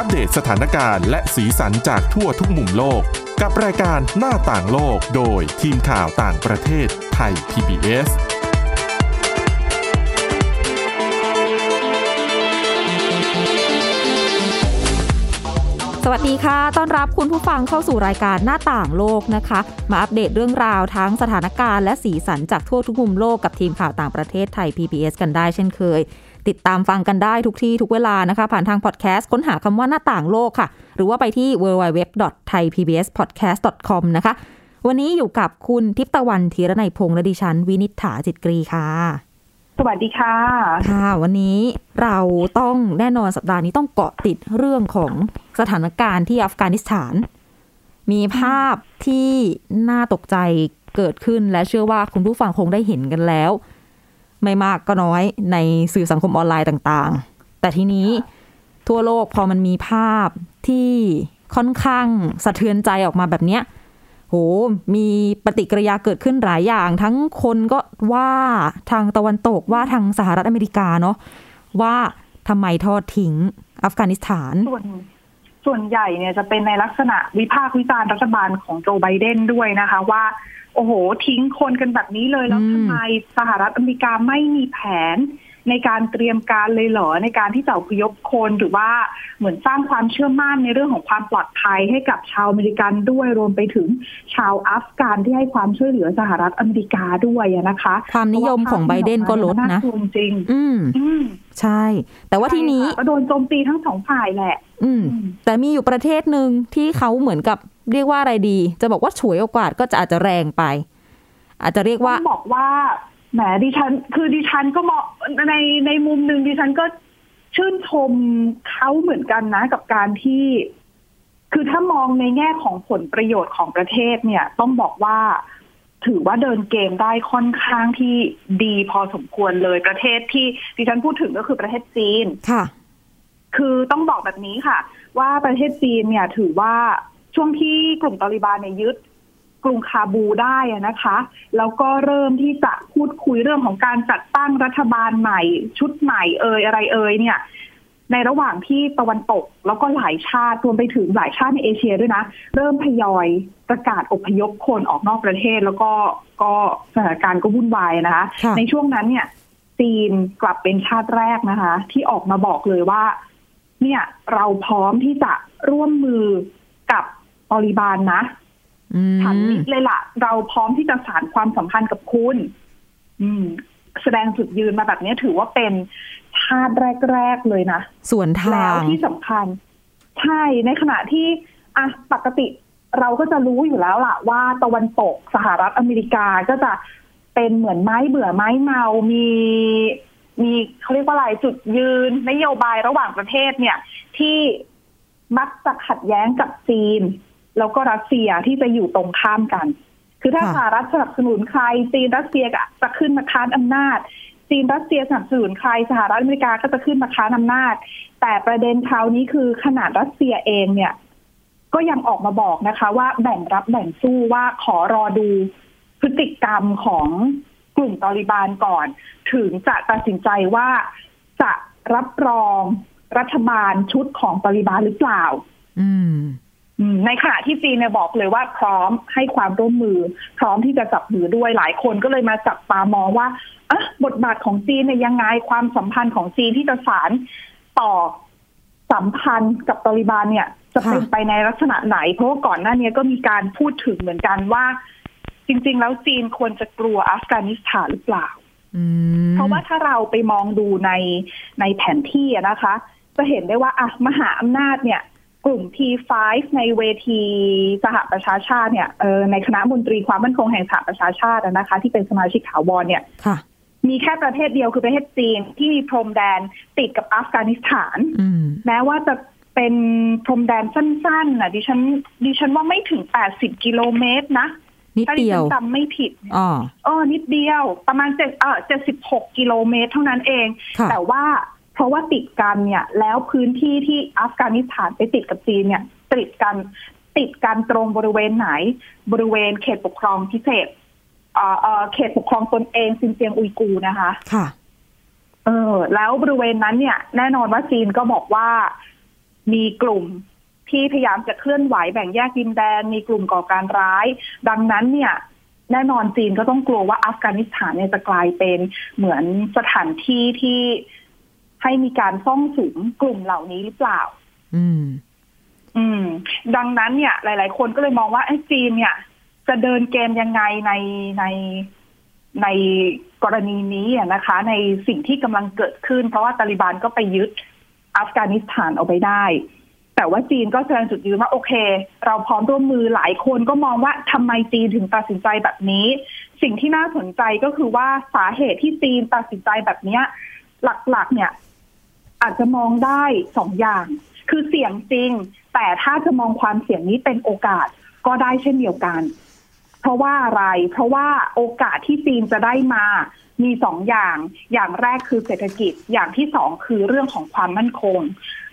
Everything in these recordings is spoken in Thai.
อัปเดตสถานการณ์และสีสันจากทั่วทุกมุมโลก กับรายการหน้าต่างโลกโดยทีมข่าวต่างประเทศไทย PBS สวัสดีค่ะ ต้อนรับคุณผู้ฟังเข้าสู่รายการหน้าต่างโลกนะคะ มาอัปเดตเรื่องราวทั้งสถานการณ์และสีสันจากทั่วทุกมุมโลกกับทีมข่าวต่างประเทศไทย PBS กันได้เช่นเคย ติดตามฟังกันได้ทุกที่ทุกเวลานะคะ ผ่านทางพอดแคสต์ค้นหาคำว่าหน้าต่างโลกค่ะ หรือว่าไปที่ www.thaipbspodcast.com นะคะ วันนี้อยู่กับคุณทิพย์ตะวันธีรนัยพงษ์และดิฉัน วินิษฐาจิตกรีค่ะ สวัสดีค่ะ ค่ะ วันนี้เราต้องแน่นอนสัปดาห์นี้ต้องเกาะติดเรื่องของสถานการณ์ที่อัฟกานิสถาน มีภาพที่น่าตกใจเกิดขึ้นและเชื่อว่าคุณผู้ฟังคงได้เห็นกันแล้ว ไม่มากก็น้อยในสื่อสังคมออนไลน์ต่างๆ แต่ทีนี้ทั่วโลกพอมันมีภาพที่ค่อนข้างสะเทือนใจออกมาแบบเนี้ยโห มีปฏิกิริยาเกิดขึ้นหลายอย่าง ทั้งคนก็ว่าทางตะวันตกว่าทางสหรัฐอเมริกาเนาะว่าทำไมทอดทิ้งอัฟกานิสถาน ส่วนส่วนใหญ่เนี่ยจะเป็นในลักษณะวิพากษ์วิจารณ์รัฐบาลของโจไบเดนด้วยนะคะว่า โอ้โห ทิ้งคนกันแบบนี้เลยแล้วอืมทำไมสหรัฐอเมริกาไม่มีแผนในการเตรียมการเลยเหรอในการที่จะอพยพคนหรือว่าเหมือนสร้างความเชื่อมั่นในเรื่องของความปลอดภัยให้กับชาวอเมริกันด้วยรวมไปถึงชาวอัฟกานที่ให้ความช่วยเหลือสหรัฐอเมริกาด้วยอะนะคะ ความนิยมของไบเดนก็ลดน่านะกลัวจริงอืมๆอืมใช่ แต่ว่าทีนี้ใช่ค่ะก็โดนโจมตีทั้งสองฝ่ายแหละ อืมแต่มีอยู่ประเทศหนึ่งที่เขาเหมือนกับ เรียกว่าอะไรดี จะบอกว่าฉวยโอกาสก็จะอาจจะแรงไป อาจจะเรียกว่าต้องบอกว่าแหมดิฉัน คือดิฉันก็มองในในมุมหนึ่งดิฉันก็ชื่นชมเขาเหมือนกันนะกับการที่ คือถ้ามองในแง่ของผลประโยชน์ของประเทศเนี่ย ต้องบอกว่าถือว่าเดินเกมได้ค่อนข้างที่ดีพอสมควรเลยประเทศที่ดิฉันพูดถึงก็คือประเทศจีนค่ะ คือต้องบอกแบบนี้ค่ะ ว่าประเทศจีนเนี่ยถือว่า ช่วงที่กลุ่มตาลิบานเนี่ยยึดกรุงคาบูได้อะนะคะ แล้วก็เริ่มที่จะพูดคุยเรื่องของการจัดตั้งรัฐบาลใหม่ ชุดใหม่เอ่ยอะไรเอ่ยเนี่ย ในระหว่างที่ตะวันตกแล้วก็หลายชาติรวมไปถึงหลายชาติในเอเชียด้วยนะ เริ่มทยอยประกาศอพยพคนออกนอกประเทศแล้วก็ก็สถานการณ์ก็วุ่นวายนะคะค่ะในช่วงนั้นเนี่ยจีนกลับเป็นชาติแรกนะคะ ที่ออกมาบอกเลยว่า เนี่ยเราพร้อมที่จะร่วมมือกับ ตอริบานนะอืมฉันนิดเลยล่ะ เราพร้อมที่จะสานความสัมพันธ์กับคุณ อืม แสดงจุดยืนมาแบบนี้ถือว่าเป็นชาติแรก ๆ เลยนะส่วนทาแล้วงที่สำคัญ ใช่ในขณะที่อะปกติเราก็จะรู้อยู่แล้วล่ะ ว่าตะวันตกสหรัฐอเมริกาก็จะเป็นเหมือนไม้เบื่อไม้เมามีมีเขาเรียกว่าอะไรจุดยืนนโยบายระหว่างประเทศเนี่ย ที่มักจะขัดแย้งกับจีน แล้วก็รัสเซียที่จะอยู่ตรงข้ามกัน คือถ้าค่ะสหรัฐสนับสนุนใคร จีนรัสเซียก็จะขึ้นมาค้านอำนาจ จีนรัสเซียสนับสนุนใครสหรัฐอเมริกาก็จะขึ้นมาค้านอำนาจ แต่ประเด็นคราวนี้คือขนาดรัสเซียเองเนี่ย ก็ยังออกมาบอกนะคะ ว่าแบ่งรับแบ่งสู้ว่าขอรอดูพฤติกรรมของกลุ่มตอริบานก่อน ถึงจะตัดสินใจว่าจะรับรองรัฐบาลชุดของตอริบานหรือเปล่า อืมอืม ในขณะที่จีนเนี่ยบอกเลยว่าพร้อมให้ความร่วมมือ พร้อมที่จะจับมือด้วยหลายคนก็เลยมาจับตามองว่าอะบทบาทของจีนเนี่ยยังไงความสัมพันธ์ของจีนที่จะสารต่อสัมพันธ์กับตอริบานเนี่ย จะเป็นค่ะไปในลักษณะไหน เพราะว่าก่อนหน้านี้ก็มีการพูดถึงเหมือนกันว่า จริง ๆ แล้วจีนควรจะกลัวอัฟกานิสถานหรือเปล่าอืมเพราะว่าถ้าเราไปมองดูในในแผนที่อะนะคะ จะเห็นได้ว่าอะมหาอำนาจเนี่ยก ลุ่ม P5 ในเวทีสหประชาชาติเนี่ยเออในคณะมนตรีความมั่นคงแห่งสหประชาชาติอะนะคะ ที่เป็นสมาชิกถาวรเนี่ยค่ะมีแค่ประเทศเดียวคือประเทศจีนที่มีพรมแดนติดกับอัฟกานิสถานอืมแม้ว่าจะเป็นพรมแดนสั้นๆนะดิฉันดิฉันว่าไม่ถึง80กิโลเมตรนะนิดถ้าดิเดียฉัวนจำไม่ผิดเนี่ยอ๋อเออนิดเดียว ประมาณเจ็ดเออเจ็ดสิบหกกิโลเมตรเท่านั้นเองค่ะแต่ว่า เพราะว่าติดกันเนี่ย แล้วพื้นที่ที่อัฟกานิสถานไปติดกับจีนเนี่ย ติดกันติดกันตรงบริเวณไหน บริเวณเขตปกครองพิเศษเอ่อเอ่อเขตปกครองตนเองซินเจียงอุยกูร์นะคะ ค่ะ เออ แล้วบริเวณนั้นเนี่ย แน่นอนว่าจีนก็บอกว่ามีกลุ่มที่พยายามจะเคลื่อนไหวแบ่งแยกดินแดน มีกลุ่มก่อการร้าย ดังนั้นเนี่ย แน่นอนจีนก็ต้องกลัวว่าอัฟกานิสถานเนี่ยจะกลายเป็นเหมือนสถานที่ที่ ให้มีการซ่องสุมกลุ่มเหล่านี้หรือเปล่า อืม อืม ดังนั้นเนี่ย หลาย ๆ คนก็เลยมองว่าไอ้จีนเนี่ย จะเดินเกมยังไงในในในกรณีนี้อะนะคะ ในสิ่งที่กำลังเกิดขึ้น เพราะว่าตาลิบันก็ไปยึดอัฟกานิสถานเอาไปได้ แต่ว่าจีนก็แสดงจุดยืนว่าโอเค เราพร้อมร่วมมือหลายคนก็มองว่าทำไมจีนถึงตัดสินใจแบบนี้ สิ่งที่น่าสนใจก็คือว่าสาเหตุที่จีนตัดสินใจแบบเนี้ยหลักๆ เนี่ย อาจจะมองได้สองอย่าง คือเสี่ยงจริง แต่ถ้าจะมองความเสี่ยงนี้เป็นโอกาสก็ได้เช่นเดียวกัน เพราะว่าอะไร เพราะว่าโอกาสที่จีนจะได้มามีสองอย่าง อย่างแรกคือเศรษฐกิจ อย่างที่สองคือเรื่องของความมั่นคง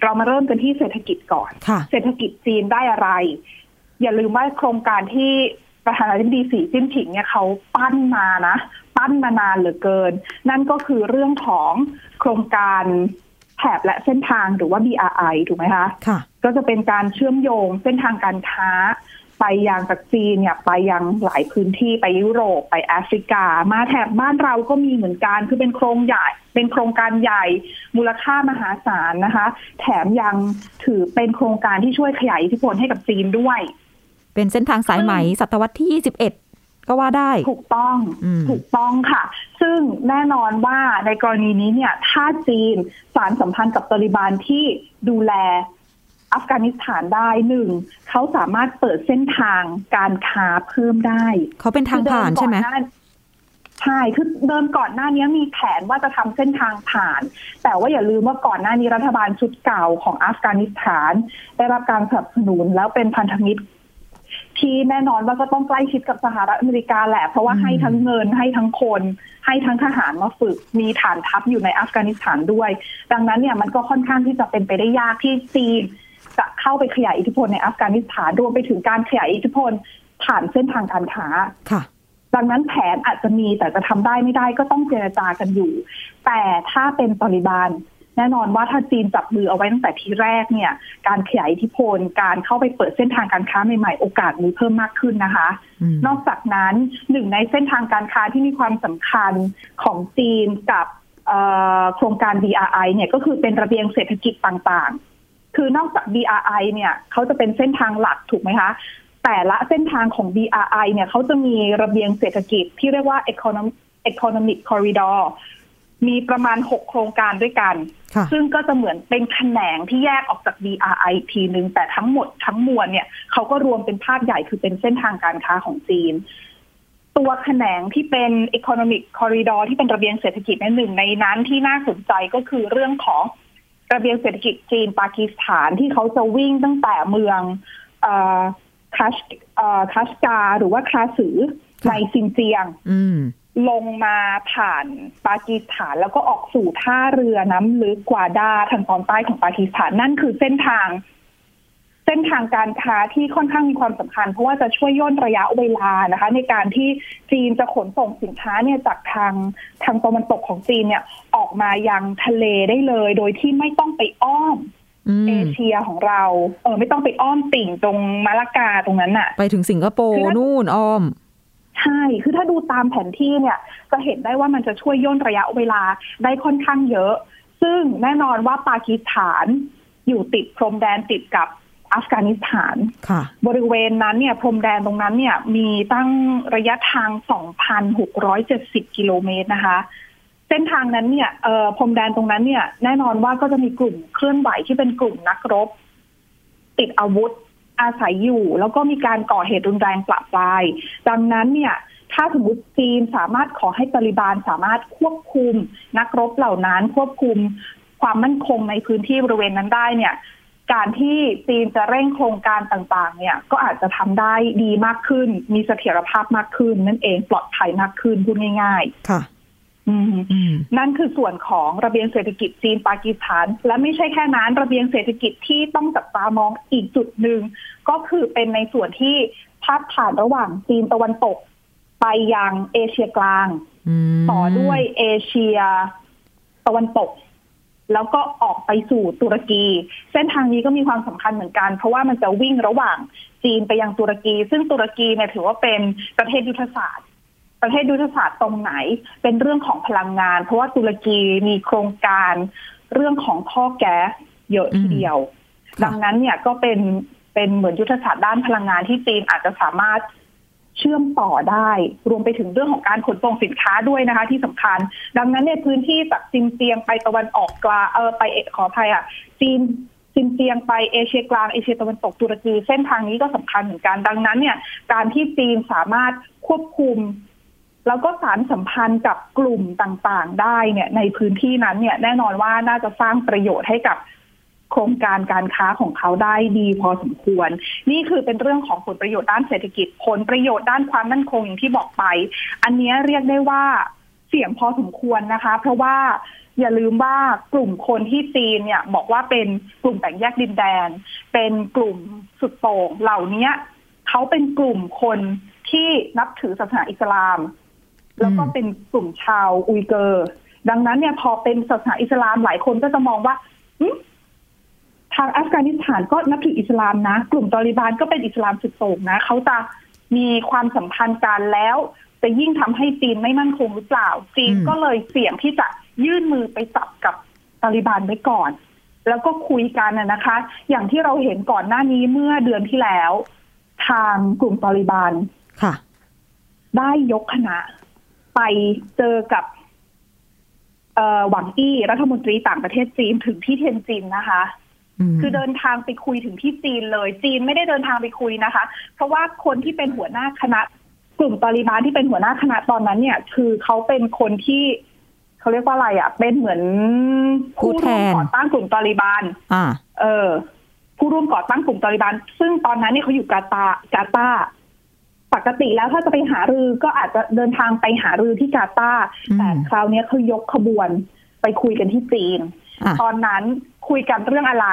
เรามาเริ่มกันที่เศรษฐกิจก่อนค่ะเศรษฐกิจจีนได้อะไร อย่าลืมว่าโครงการที่ประธานาธิบดีสีจิ้นผิงเนี่ยเขาปั้นมานะ ปั้นมานานเหลือเกิน นั่นก็คือเรื่องของโครงการ แถบและเส้นทางหรือว่า BRI ถูกไหมคะค่ะ ก็จะเป็นการเชื่อมโยงเส้นทางการค้า ไปยังจากจีนเนี่ยไปยังหลายพื้นที่ไปยุโรปไปแอฟริกา มาแถบบ้านเราก็มีเหมือนกันคือเป็นโครงใหญ่ เป็นโครงการใหญ่มูลค่ามหาศาลนะคะ แถมยังถือเป็นโครงการที่ช่วยขยายอิทธิพลให้กับจีนด้วย เป็นเส้นทางสายไหมศตวรรษที่ยี่สิบเอ็ด ก็ว่าได้ ถูกต้องอืมถูกต้องค่ะ ซึ่งแน่นอนว่าในกรณีนี้เนี่ย ถ้าจีนสารสัมพันธ์กับตาลิบันที่ดูแลอัฟกานิสถานได้หนึ่งเขาสามารถเปิดเส้นทางการค้าเพิ่มได้ เขาเป็นทางผ่านใช่ไหมคือเดิก่อน้ใช่คือเดิมก่อนหน้านี้มีแผนว่าจะทำเส้นทางผ่าน แต่ว่าอย่าลืมว่าก่อนหน้านี้รัฐบาลชุดเก่าของอัฟกานิสถาน ได้รับการสนับสนุนแล้วเป็นพันธมิตร ที่แน่นอนว่าก็ต้องใกล้ชิดกับสหรัฐอเมริกาแหละ เพราะว่าอืมให้ทั้งเงินให้ทั้งคน ให้ทั้งทหารมาฝึก มีฐานทัพอยู่ในอัฟกานิสถานด้วย ดังนั้นเนี่ยมันก็ค่อนข้างที่จะเป็นไปได้ยากที่จีนจะเข้าไปขยายอิทธิพลในอัฟกานิสถานรวมไปถึงการขยายอิทธิพลผ่านเส้นทางการค้าค่ะ ดังนั้นแผนอาจจะมีแต่จะทำได้ไม่ได้ก็ต้องเจรจากันอยู่ แต่ถ้าเป็นตอริบาน แน่นอนว่าถ้าจีนจับมือเอาไว้ตั้งแต่ทีแรกเนี่ย การขยายอิทธิพล การเข้าไปเปิดเส้นทางการค้าใหม่ๆ โอกาสมีเพิ่มมากขึ้นนะคะอืมนอกจากนั้นหนึ่งในเส้นทางการค้าที่มีความสำคัญของจีนกับเอ่อโครงการ BRI เนี่ยก็คือเป็นระเบียงเศรษฐกิจต่างๆ คือนอกจาก BRI เนี่ยเขาจะเป็นเส้นทางหลักถูกไหมคะแต่ละเส้นทางของ BRI เนี่ยเขาจะมีระเบียงเศรษฐกิจที่เรียกว่า Economic Economic Corridor มีประมาณ 6 โครงการด้วยกันค่ะซึ่งก็จะเหมือนเป็นแขนงที่แยกออกจาก BRI อีกทีหนึ่งแต่ทั้งหมดทั้งมวลเนี่ยเขาก็รวมเป็นภาพใหญ่คือเป็นเส้นทางการค้าของจีน ตัวแขนงที่เป็น Economic Corridor ที่เป็นระเบียงเศรษฐกิจในหนึ่งในนั้นที่น่าสนใจก็คือเรื่องของระเบียงเศรษฐกิจจีนปากีสถานที่เขาจะวิ่งตั้งแต่เมืองเอ่อคัชเอ่อคัชกาหรือว่าคราสือค่ะในซินเจียงอืม ลงมาผ่านปากีสถานแล้วก็ออกสู่ท่าเรือน้ำลึกกวาดาทางตอนใต้ของปากีสถานนั่นคือเส้นทาง เส้นทางการค้าที่ค่อนข้างมีความสำคัญ เพราะว่าจะช่วยย่นระยะเวลานะคะ ในการที่จีนจะขนส่งสินค้าเนี่ยจากทางทางตะวันตกของจีนเนี่ย ออกมายังทะเลได้เลย โดยที่ไม่ต้องไปอ้อมอืเอมเชียของเรา เออ ไม่ต้องไปอ้อมติ่งตรงมาลากาตรงนั้นน่ะไปถึงสิงคโปคือร์ถ้านู่นอ้อม ใช่ คือถ้าดูตามแผนที่เนี่ยจะเห็นได้ว่ามันจะช่วยย่นระยะเวลาได้ค่อนข้างเยอะ ซึ่งแน่นอนว่าปากีสถานอยู่ติดพรมแดนติดกับอัฟกานิสถานค่ะบริเวณนั้นเนี่ยพรมแดนตรงนั้นเนี่ยมีตั้งระยะทาง 2,670 กิโลเมตรนะคะ เส้นทางนั้นเนี่ยเอ่อพรมแดนตรงนั้นเนี่ย แน่นอนว่าก็จะมีกลุ่มเคลื่อนไหวที่เป็นกลุ่มนักรบ ติดอาวุธ อาศัยอยู่ แล้วก็มีการก่อเหตุรุนแรงปราบปราย ดังนั้นเนี่ย ถ้าสมมติจีนสามารถขอให้ตาลิบานสามารถควบคุมนักรบเหล่านั้นควบคุมความมั่นคงในพื้นที่บริเวณนั้นได้เนี่ยการที่จีนจะเร่งโครงการต่างๆ เนี่ย ก็อาจจะทำได้ดีมากขึ้น มีเสถียรภาพมากขึ้น นั่นเองปลอดภัยมากขึ้นพูดง่าย ๆ ค่ะ นั่นคือส่วนของระเบียงเศรษฐกิจจีนปากีสถาน และไม่ใช่แค่นั้นระเบียงเศรษฐกิจที่ต้องจับตามองอีกจุดหนึ่ง ก็คือเป็นในส่วนที่พาดผ่านระหว่างจีนตะวันตก ไปยังเอเชียกลางอืมต่อด้วยเอเชียตะวันตก แล้วก็ออกไปสู่ตุรกี เส้นทางนี้ก็มีความสำคัญเหมือนกัน เพราะว่ามันจะวิ่งระหว่างจีนไปยังตุรกี ซึ่งตุรกีเนี่ยถือว่าเป็นประเทศยุทธศาสตร์ ประเทศยุทธศาสตร์ตรงไหน เป็นเรื่องของพลังงาน เพราะว่าตุรกีมีโครงการเรื่องของท่อแก๊สเยอะทีเดียว ดังนั้นเนี่ยก็เป็นเป็นเหมือนยุทธศาสตร์ด้านพลังงานที่จีนอาจจะสามารถเชื่อมต่อได้ รวมไปถึงเรื่องของการขนส่งสินค้าด้วยนะคะ ที่สำคัญ ดังนั้นในพื้นที่จากซินเจียงไปตะวันออกกลางเออไปเอขออภัยอะจีนซินเจียงไปเอเชียกลางเอเชียตะวันตกตุรกีเส้นทางนี้ก็สำคัญเหมือนกัน ดังนั้นเนี่ยการที่จีนสามารถควบคุม แล้วก็สารสัมพันธ์กับกลุ่มต่างๆ ได้เนี่ยในพื้นที่นั้นเนี่ยแน่นอนว่าน่าจะสร้างประโยชน์ให้กับโครงการการค้าของเขาได้ดีพอสมควร นี่คือเป็นเรื่องของผลประโยชน์ด้านเศรษฐกิจ ผลประโยชน์ด้านความมั่นคงอย่างที่บอกไป อันนี้เรียกได้ว่าเสี่ยงพอสมควรนะคะ เพราะว่าอย่าลืมว่ากลุ่มคนที่จีนเนี่ยบอกว่าเป็นกลุ่มแบ่งแยกดินแดน เป็นกลุ่มสุดโต่งเหล่านี้เขาเป็นกลุ่มคนที่นับถือศาสนาอิสลาม แล้วก็เป็นกลุ่มชาวอุยเกอร์ ดังนั้นเนี่ยพอเป็นศาสนาอิสลามหลายคนก็จะมองว่าทางอัฟกานิสถานก็นับถืออิสลามนะ กลุ่มตอริบานก็เป็นอิสลามสุดโต่งนะเขาจะมีความสัมพันธ์กันแล้วจะยิ่งทำให้จีนไม่มั่นคงหรือเปล่า จีนก็เลยเสี่ยงที่จะยื่นมือไปจับกับตาลิบานไว้ก่อน แล้วก็คุยกันนะคะ อย่างที่เราเห็นก่อนหน้านี้เมื่อเดือนที่แล้ว ทางกลุ่มตาลิบานค่ะ ได้ยกคณะ ไปเจอกับหวังอี้รัฐมนตรีต่างประเทศจีนถึงที่เทียนจินนะคะ คือเดินทางไปคุยถึงที่จีนเลย จีนไม่ได้เดินทางไปคุยนะคะ เพราะว่าคนที่เป็นหัวหน้าคณะ กลุ่มตอริบานที่เป็นหัวหน้าคณะตอนนั้น เนี่ย คือเขาเป็นคนที่เขาเรียกว่าอะไรอะ เป็นเหมือนผู้ร่วมก่อตั้งกลุ่มตอริบานอ่า เออ ผู้ร่วมก่อตั้งกลุ่มตอริบาน ซึ่งตอนนั้นเนี่ยเขาอยู่กาตากาตา ปกติแล้วถ้าจะไปหารือก็อาจจะเดินทางไปหารือที่กาตาแต่คราวนี้เขายกขบวนไปคุยกันที่จีน ตอนนั้นคุยกันเรื่องอะไร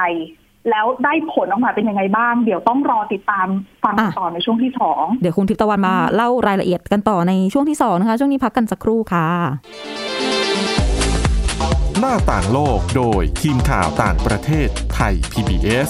แล้วได้ผลออกมาเป็นยังไงบ้าง เดี๋ยวต้องรอติดตามฟังต่อในช่วงที่สองเดี๋ยวคุณทิพตะวันมาเล่ารายละเอียดกันต่อในช่วงที่สองนะคะ ช่วงนี้พักกันสักครู่ค่ะ หน้าต่างโลกโดยทีมข่าวต่างประเทศไทย PBS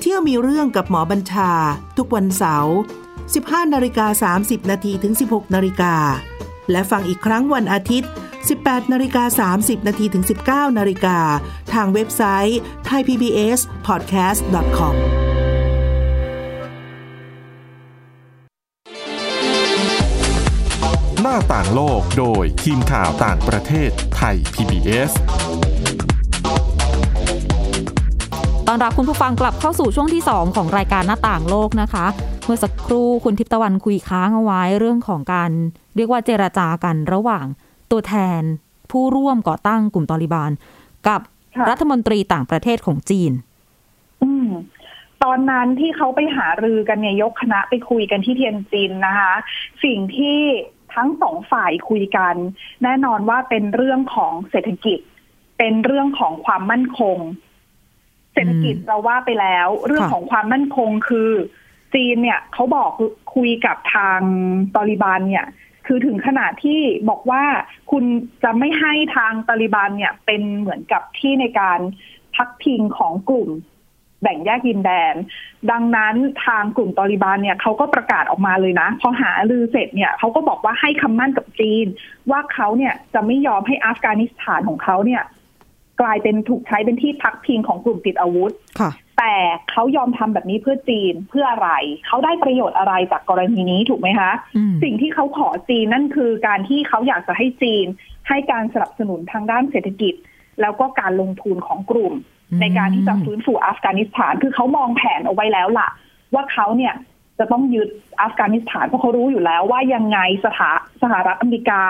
เที่ยวมีเรื่องกับหมอบัญชา ทุกวันเสาร์ 15นาฬิกา30นาทีถึง 16นาฬิกาและฟังอีกครั้งวันอาทิตย์ 18นาฬิกา30นาทีถึง 19นาฬิกาทางเว็บไซต์ thaipbspodcast.com หน้าต่างโลกโดยทีมข่าวต่างประเทศไทย PBS อนรับคุณผู้ฟังกลับเข้าสู่ช่วงที่ 2 ของรายการหน้าต่างโลกนะคะ เมื่อสักครู่คุณทิพตะวันคุยค้างเอาไว้เรื่องของการ เรียกว่าเจราจากันระหว่างตัวแทนผู้ร่วมก่อตั้งกลุ่มตอริบาน กับรัฐมนตรีต่างประเทศของจีน อืมตอนนั้นที่เขาไปหารือกันเนี่ยยกคณะไปคุยกันที่เทียนจินนะคะ สิ่งที่ทั้งสองฝ่ายคุยกัน แน่นอนว่าเป็นเรื่องของเศรษฐกิจ เป็นเรื่องของความมั่นคง เศรษฐกิจเราว่าไปแล้ว เรื่องของความมั่นคงคือ จีนเนี่ยเขาบอกคุยกับทางตอริบานเนี่ยคือถึงขนาดที่บอกว่าคุณจะไม่ให้ทางตาลิบันเนี่ย เป็นเหมือนกับที่ในการพักพิงของกลุ่มแบ่งแยกดินแดน ดังนั้นทางกลุ่มตอริบานเนี่ยเขาก็ประกาศออกมาเลยนะ พอหาลือเสร็จเนี่ยเขาก็บอกว่าให้คำมั่นกับจีน ว่าเขาเนี่ยจะไม่ยอมให้อัฟกานิสถานของเขาเนี่ย กลายเป็นถูกใช้เป็นที่พักพิงของกลุ่มติดอาวุธค่ะแต่เขายอมทำแบบนี้เพื่อจีนเพื่ออะไร เขาได้ประโยชน์อะไรจากกรณีนี้ถูกไหมคะอืมสิ่งที่เขาขอจีนนั่นคือการที่เขาอยากจะให้จีน ให้การสนับสนุนทางด้านเศรษฐกิจ แล้วก็การลงทุนของกลุ่ม ในการที่จะฟื้นฟูอัฟกานิสถาน คือเขามองแผนเอาไว้แล้วล่ะ ว่าเขาเนี่ย จะต้องยึดอัฟกานิสถานเพราะเขารู้อยู่แล้วว่ายังไงสถาสหรัฐอเมริกา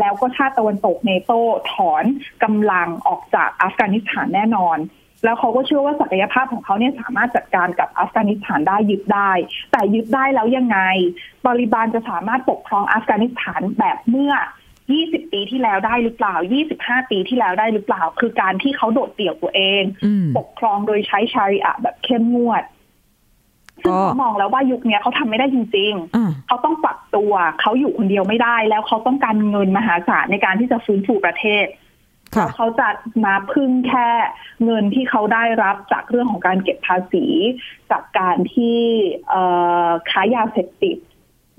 แล้วก็ชาติตะวันตกเนโตถอนกำลังออกจากอัฟกานิสถานแน่นอน แล้วเขาก็เชื่อว่าศักยภาพของเขาเนี่ยสามารถจัดการกับอัฟกานิสถานได้ยึดได้ แต่ยึดได้แล้วยังไงตอริบานจะสามารถปกครองอัฟกานิสถานแบบเมื่อ 20 ปีที่แล้วได้หรือเปล่า 25 ปีที่แล้วได้หรือเปล่า คือการที่เขาโดดเดี่ยวตัวเองอืมปกครองโดยใช้ชาริอะแบบเข้มงวด ซึ่งก็เขามองแล้วว่ายุคเนี้ยเขาทำไม่ได้จริงอ่าๆเขาต้องปรับตัวเขาอยู่คนเดียวไม่ได้ แล้วเขาต้องการเงินมหาศาลในการที่จะฟื้นฟูประเทศค่ะเขาจะมาพึ่งแค่เงินที่เขาได้รับจากเรื่องของการเก็บภาษี จากการที่เอ่อค้ายาเสพติด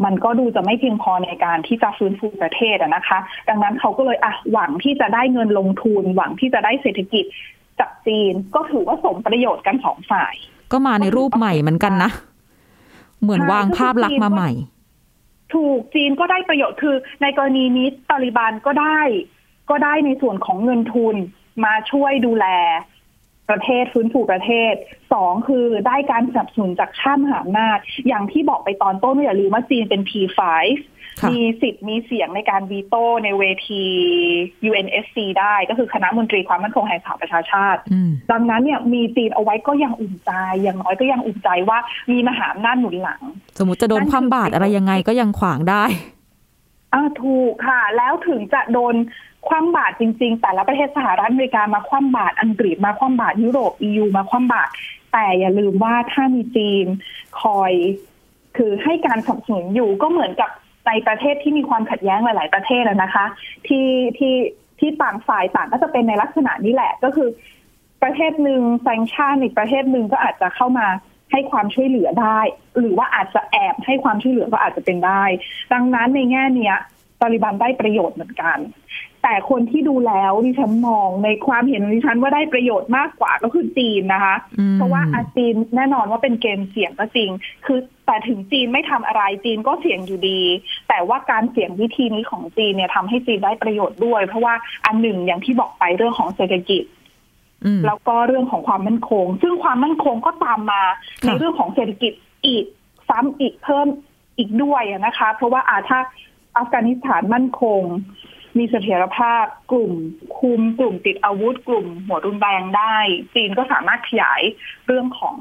มันก็ดูจะไม่เพียงพอในการที่จะฟื้นฟูประเทศอะนะคะ ดังนั้นเขาก็เลยอะหวังที่จะได้เงินลงทุน หวังที่จะได้เศรษฐกิจจากจีนก็ถือว่าสมประโยชน์กันสองฝ่าย ก็มาในรูปใหม่เหมือนกันนะ เหมือนวางภาพลักษณ์มาใหม่ ถูกจีนก็ได้ประโยชน์คือในกรณีนี้ตาลิบันก็ได้ ก็ได้ในส่วนของเงินทุนมาช่วยดูแลประเทศฟื้นฟูประเทศสองคือได้การสนับสนุนจากชาติมหาอำนาจอย่างที่บอกไปตอนต้นว่อย่าลืมว่าจีนเป็น P5 มีสิทธิ์มีเสียงในการวีโต้ในเวที UNSC ได้ก็คือคณะมนตรีความมั่นคงแห่งสหประชาชาติอืมดังนั้นเนี่ยมีจีนเอาไว้ก็ยังอุ่นใจอย่างน้อยก็ยังอุ่นใจว่ามีมหาอำนาจหนุนหลัง สมมติจะโดนความบาดอะไรยังไงก็ยังขวางได้อ่าถูกค่ะ แล้วถึงจะโดนคว่ำบาตรจริง ๆ แต่ละประเทศสหรัฐอเมริกามาคว่ำบาตรอังกฤษมาคว่ำบาตรยุโรป EU มาคว่ำบาตรแต่อย่าลืมว่าถ้ามีจีนคอย คือให้การสนับสนุนอยู่ก็เหมือนกับ ในประเทศที่มีความขัดแย้งหลาย ๆ ประเทศอะนะคะ ที่ที่ที่ต่างฝ่ายต่างก็จะเป็นในลักษณะนี้แหละก็คือ ประเทศหนึ่งแซงชั่นอีกประเทศหนึ่งก็อาจจะเข้ามาให้ความช่วยเหลือได้ หรือว่าอาจจะแอบให้ความช่วยเหลือก็อาจจะเป็นได้ ดังนั้นในแง่เนี้ยตาลิบันได้ประโยชน์เหมือนกัน แต่คนที่ดูแล้วดิฉันมองในความเห็นของดิฉันว่าได้ประโยชน์มากกว่าก็คือจีนนะคะอืมเพราะว่าอาจีนแน่นอนว่าเป็นเกมเสี่ยงก็จริง คือแต่ถึงจีนไม่ทำอะไรจีนก็เสี่ยงอยู่ดี แต่ว่าการเสี่ยงวิธีนี้ของจีนเนี่ยทำให้จีนได้ประโยชน์ด้วย เพราะว่าอันหนึ่งอย่างที่บอกไปเรื่องของเศรษฐกิจอืมแล้วก็เรื่องของความมั่นคง ซึ่งความมั่นคงก็ตามมาค่ะในเรื่องของเศรษฐกิจอีกซ้ำอีกเพิ่มอีกด้วยอะนะคะ เพราะว่าอาถ้าอัฟกานิสถานมั่นคง มีเสถียรภาพ กลุ่มคุมกลุ่มติดอาวุธ กลุ่มหัวรุนแรงได้ จีนก็สามารถขยายเรื่องของ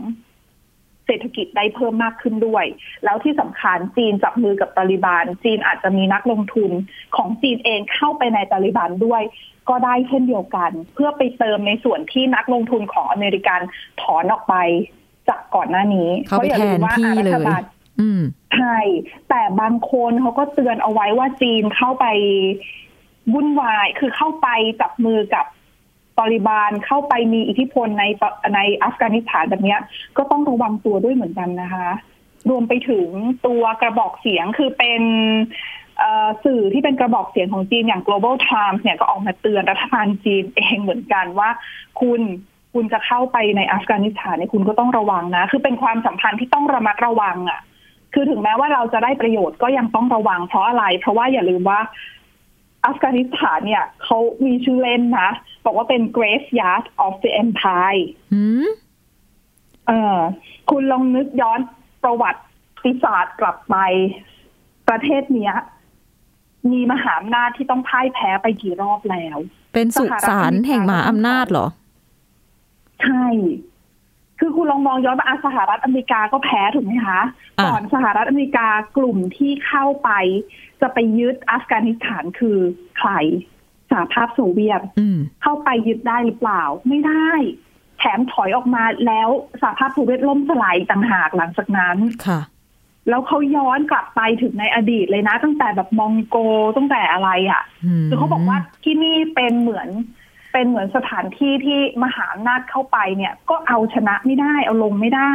เศรษฐกิจได้เพิ่มมากขึ้นด้วย แล้วที่สำคัญจีนจับมือกับตาลิบาน จีนอาจจะมีนักลงทุนของจีนเองเข้าไปในตาลิบันด้วย ก็ได้เช่นเดียวกัน เพื่อไปเติมในส่วนที่นักลงทุนของอเมริกันถอนออกไปจากก่อนหน้านี้เข้าไปพระอย่แทลืนมว่าที่อะเลรัฐยบาลอืมใช่แต่บางคนเขาก็เตือนเอาไว้ว่าจีนเข้าไป วุ่นวายคือเข้าไปจับมือกับตอริบานเข้าไปมีอิทธิพลในในอัฟกานิสถานแบบนี้ก็ต้องระวังตัวด้วยเหมือนกันนะคะ รวมไปถึงตัวกระบอกเสียงคือเป็นสื่อที่เป็นกระบอกเสียงของจีนอย่าง global times เนี่ยก็ออกมาเตือนรัฐบาลจีนเองเหมือนกันว่า คุณคุณจะเข้าไปในอัฟกานิสถานเนี่ยคุณก็ต้องระวังนะ คือเป็นความสัมพันธ์ที่ต้องระมัดระวังอะ คือถึงแม้ว่าเราจะได้ประโยชน์ก็ยังต้องระวังเพราะอะไร เพราะว่าอย่าลืมว่า อัฟกานิสถานเนี่ยเขามีชื่อเล่นนะ บอกว่าเป็น graveyard of the empire หืมเออคุณลองนึกย้อนประวัติศาสตร์กลับไป ประเทศเนี้ย มีมหาอำนาจที่ต้องพ่ายแพ้ไปกี่รอบแล้ว เป็นสุสานแห่งหมาอำนาจเหรอ ใช่ คือคุณลองมองย้อนมาอาสหรัฐอเมริกาก็แพ้ถูกไหมคะอะก่อนสหรัฐอเมริกากลุ่มที่เข้าไป จะไปยึดอัฟกานิสถานคือใครสหภาพโซเวียตอืมเข้าไปยึดได้หรือเปล่า ไม่ได้ แถมถอยออกมาแล้วสหภาพโซเวียตล่มสลายต่างหากหลังจากนั้นค่ะ แล้วเขาย้อนกลับไปถึงในอดีตเลยนะ ตั้งแต่แบบมองโกตั้งแต่อะไรอะ่ะอืมคือเขาบอกว่าที่นี่เป็นเหมือน เป็นเหมือนสถานที่ที่มหาอำนาจเข้าไปเนี่ย ก็เอาชนะไม่ได้เอาลงไม่ได้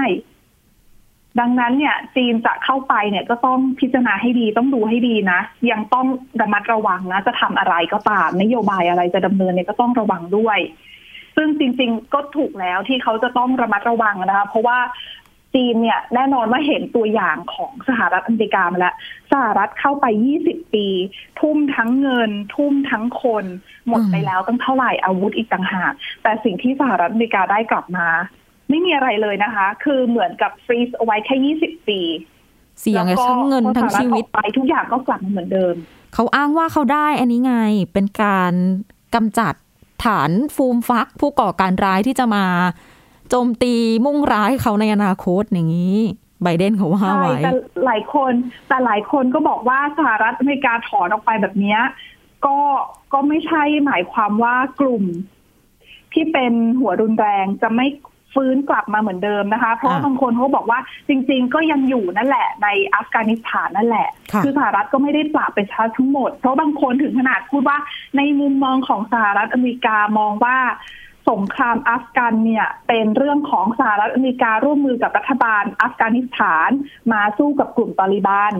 ดังนั้นเนี่ย จีนจะเข้าไปเนี่ยก็ต้องพิจารณาให้ดีต้องดูให้ดีนะ ยังต้องระมัดระวังนะ จะทำอะไรก็ตาม นโยบายอะไรจะดำเนินเนี่ยก็ต้องระวังด้วยซึ่งจริง ๆ ก็ถูกแล้วที่เขาจะต้องระมัดระวังนะคะ เพราะว่า จีนเนี่ยแน่นอนว่าเห็นตัวอย่างของสหรัฐอเมริกามาแล้ว สหรัฐเข้าไป 20 ปี ทุ่มทั้งเงิน ทุ่มทั้งคน หมดไปแล้วตั้งเท่าไหร่อาวุธอีกต่างหาก แต่สิ่งที่สหรัฐอเมริกาได้กลับมา ไม่มีอะไรเลยนะคะ คือเหมือนกับฟรีซเอาไว้แค่ 20 ปีเสี่ยงไงแล้วก็ทั้งเงินพอทั้งสหรัฐชีวิตออกไปทุกอย่างก็กลับมาเหมือนเดิม เขาอ้างว่าเขาได้อันนี้ไงเป็นการกำจัดฐานฟูมฟักผู้ก่อการร้ายที่จะมา โจมตีมุ่งร้ายเขาในอนาคตอย่างนี้ไบเดนเขาว่าใช่ไว้แต่หลายคนแต่หลายคนก็บอกว่าสหรัฐอเมริกาถอนออกไปแบบเนี้ยก็ก็ไม่ใช่หมายความว่ากลุ่ม ที่เป็นหัวรุนแรงจะไม่ฟื้นกลับมาเหมือนเดิมนะคะ เพราะว่าอะบางคนเขาบอกว่าจริง ๆ ก็ยังอยู่นั่นแหละ ในอัฟกานิสถานนั่นแหละค่ะอสหรัฐก็ไม่ได้ปราบไปชาทั้งหมด เพราะบางคนถึงขนาดพูดว่าในมุมมองของสหรัฐอเมริกามองว่า สงครามอัฟกันเนี่ยเป็นเรื่องของสหรัฐอเมริการ่วมมือกับรัฐบาลอัฟกานิสถาน มาสู้กับกลุ่มตาลิบัน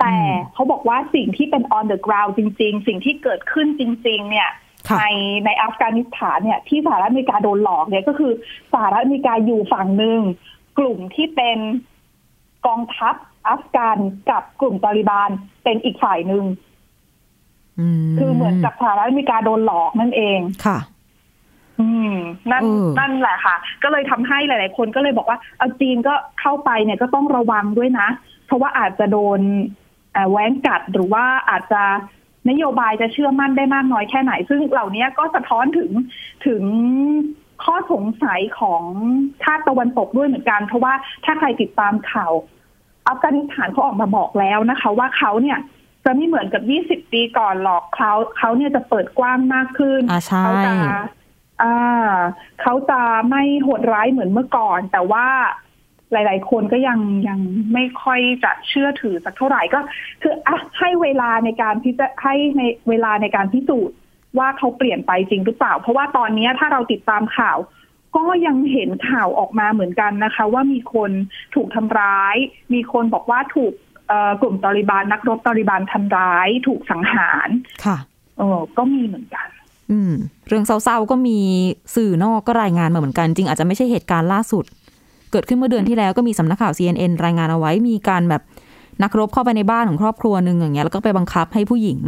แต่เขาบอกว่าสิ่งที่เป็น on the ground จริง ๆ สิ่งที่เกิดขึ้นจริง ๆ เนี่ยค่ะในในอัฟกานิสถานเนี่ยที่สหรัฐอเมริกาโดนหลอกเนี่ยก็คือสหรัฐอเมริกาอยู่ฝั่งหนึ่งกลุ่มที่เป็นกองทัพอัฟกันกับกลุ่มตาลิบันเป็นอีกฝ่ายหนึ่งมคือเหมือนกับสหรัฐอเมริกาโดนหลอกนั่นเองค่ะ อืมนั่นเออนั่นแหละค่ะ ก็เลยทำให้หลาย ๆ คนก็เลยบอกว่าเอาจีนก็เข้าไปเนี่ยก็ต้องระวังด้วยนะ เพราะว่าอาจจะโดนเอ่อแว้งกัดหรือว่าอาจจะนโยบายจะเชื่อมั่นได้มากน้อยแค่ไหน ซึ่งเหล่านี้ก็สะท้อนถึงถึงข้อสงสัยของชาติตะวันตกด้วยเหมือนกัน เพราะว่าถ้าใครติดตามข่าวอัฟกานิสถานเขาออกมาบอกแล้วนะคะ ว่าเขาเนี่ยจะไม่เหมือนกับ 20 ปีก่อนหรอกเขาเขาเนี่ยจะเปิดกว้างมากขึ้นอ่าใช่เขาจะ อ่าเขาจะไม่โหดร้ายเหมือนเมื่อก่อน แต่ว่าหลาย ๆ คนก็ยังยังไม่ค่อยจะเชื่อถือสักเท่าไหร่ก็ คืออะให้เวลาในการพิจให้ในเวลาในการพิสูจน์ว่าเขาเปลี่ยนไปจริงหรือเปล่า เพราะว่าตอนนี้ถ้าเราติดตามข่าว ก็ยังเห็นข่าวออกมาเหมือนกันนะคะ ว่ามีคนถูกทำร้าย มีคนบอกว่าถูกเอ่อกลุ่มตอริบานนักรบตอริบานทำร้าย ถูกสังหาร ค่ะเออก็มีเหมือนกัน อืม เรื่องเศร้าๆก็มีสื่อนอกก็รายงานมาเหมือนกัน จริงอาจจะไม่ใช่เหตุการณ์ล่าสุด เกิดขึ้นเมื่อเดือนที่แล้วก็มีสำนักข่าว CNN รายงานเอาไว้มีการแบบนักรบเข้าไปในบ้านของครอบครัวหนึ่งอย่างเงี้ยแล้วก็ไปบังคับให้ผู้หญิง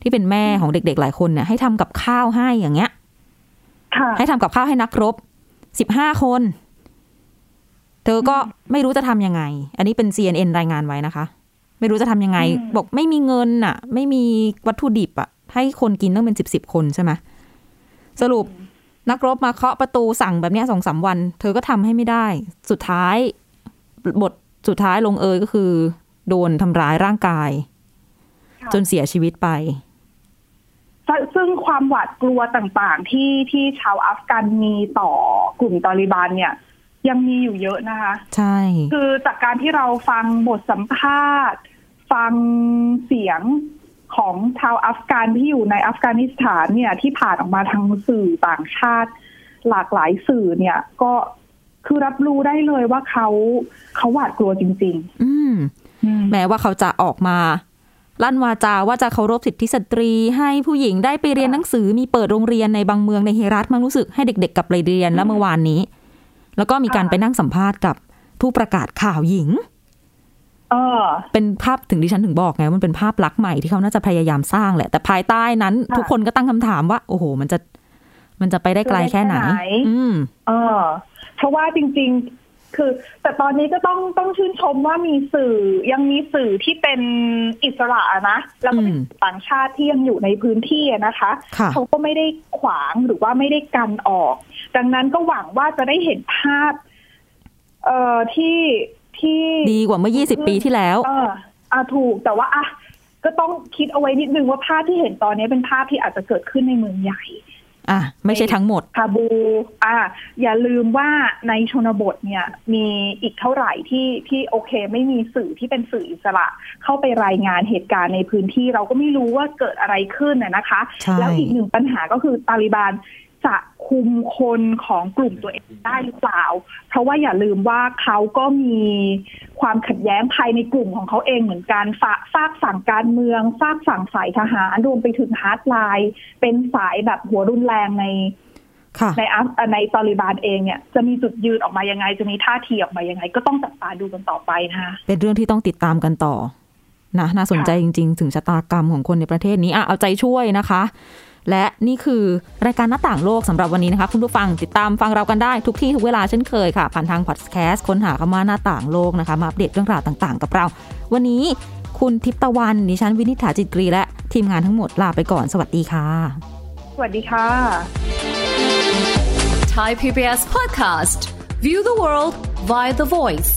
ที่เป็นแม่ของเด็ก ๆ หลายคนเนี่ยให้ทำกับข้าวให้อย่างเงี้ยค่ะให้ทำกับข้าวให้นักรบสิบห้าคน เธอก็ไม่รู้จะทำยังไง อันนี้เป็น CNN รายงานไว้นะคะ ไม่รู้จะทำยังไงอืมบอกไม่มีเงินน่ะ ไม่มีวัตถุดิบอะ ให้คนกินต้องเป็นสิบสิบคนใช่ไหมสรุปนักรบมาเคาะประตูสั่งแบบเนี้ยสองสามวัน เธอก็ทำให้ไม่ได้ สุดท้ายบทสุดท้ายลงเอยก็คือ โดนทำร้ายร่างกายค่ะจนเสียชีวิตไปซึ่งซึ่งความหวาดกลัวต่างๆ ที่ที่ชาวอัฟกันมีต่อกลุ่มตอริบานเนี่ยยังมีอยู่เยอะนะคะ ใช่ คือจากการที่เราฟังบทสัมภาษณ์ ฟังเสียง ของชาวอัฟกันที่อยู่ในอัฟกานิสถานเนี่ยที่ผ่านออกมาทางสื่อต่างชาติ หลากหลายสื่อเนี่ย ก็คือรับรู้ได้เลยว่าเขาเขาหวาดกลัวจริงอืมๆอืมแม้ว่าเขาจะออกมา ลั่นวาจาว่าจะเคารพสิทธิสตรี ให้ผู้หญิงได้ไปเรียนหนังสือมีเปิดโรงเรียนในบางเมืองในเฮรัตมันรู้สึกให้เด็ก ๆกลับไปเรียนแล้วเมื่อวานนี้ แล้วก็มีการค่ะไปนั่งสัมภาษณ์กับผู้ประกาศข่าวหญิง เออเป็นภาพถึงดิฉันถึงบอกไงว่ามันเป็นภาพลักษณ์ใหม่ที่เขาน่าจะพยายามสร้างแหละ แต่ภายใต้นั้นค่ะทุกคนก็ตั้งคำถามว่า โอ้โห มันจะ มันจะไปได้ไกลแค่ไหนจะได้แค่ไหน อืมเออเพราะว่าจริง ๆ คือ แต่ตอนนี้ก็ต้องต้องชื่นชมว่ามีสื่อยังมีสื่อที่เป็นอิสระนะ แล้วก็เป็นอืมต่างชาติที่ยังอยู่ในพื้นที่อะนะคะค่ะเขาก็ไม่ได้ขวางหรือว่าไม่ได้กันออก ดังนั้นก็หวังว่าจะได้เห็นภาพ เอ่อที่ ที่ดีกว่าเมื่อ 20 ปีที่แล้วเอออะถูกแต่ว่าอะก็ต้องคิดเอาไว้นิดนึงว่าภาพที่เห็นตอนนี้เป็นภาพที่อาจจะเกิดขึ้นในเมืองใหญ่ อะ ไม่ใช่ทั้งหมดคาบู อ่าอย่าลืมว่าในชนบทเนี่ย มีอีกเท่าไหร่ที่ที่โอเค ไม่มีสื่อที่เป็นสื่ออิสระ เข้าไปรายงานเหตุการณ์ในพื้นที่เราก็ไม่รู้ว่าเกิดอะไรขึ้นน่ะนะคะใช่แล้วอีกหนึ่งปัญหาก็คือตาลิบาน จะคุมคนของกลุ่มตัวเองได้หรือเปล่า เพราะว่าอย่าลืมว่าเขาก็มีความขัดแย้งภายในกลุ่มของเขาเองเหมือนกันฟาฟากฝั่งการเมืองฟากฝั่งฝ่ายทหารรวมไปถึง hardline เป็นสายแบบหัวรุนแรงในค่ะในอัฟเอ่อในตาลิบานเองเนี่ยจะมีจุดยืนออกมายังไง จะมีท่าทีออกมายังไง ก็ต้องจับตาดูกันต่อไปนะคะเป็นเรื่องที่ต้องติดตามกันต่อนะน่าสนใจจริง ๆ ถึงชะตากรรมของคนในประเทศนี้อะเอาใจช่วยนะคะ และนี่คือรายการหน้าต่างโลกสำหรับวันนี้นะคะ คุณผู้ฟังติดตามฟังเรากันได้ทุกที่ทุกเวลาเช่นเคยค่ะ ผ่านทางพอดแคสต์ค้นหาคำว่าหน้าต่างโลกนะคะมาอัปเดตเรื่องราวต่างๆ กับเรา วันนี้คุณทิพย์ตะวันดิฉันวินิษฐาจิตกรีและทีมงานทั้งหมดลาไปก่อนสวัสดีค่ะ สวัสดีค่ะ Thai PBS podcast. View the world via the voice.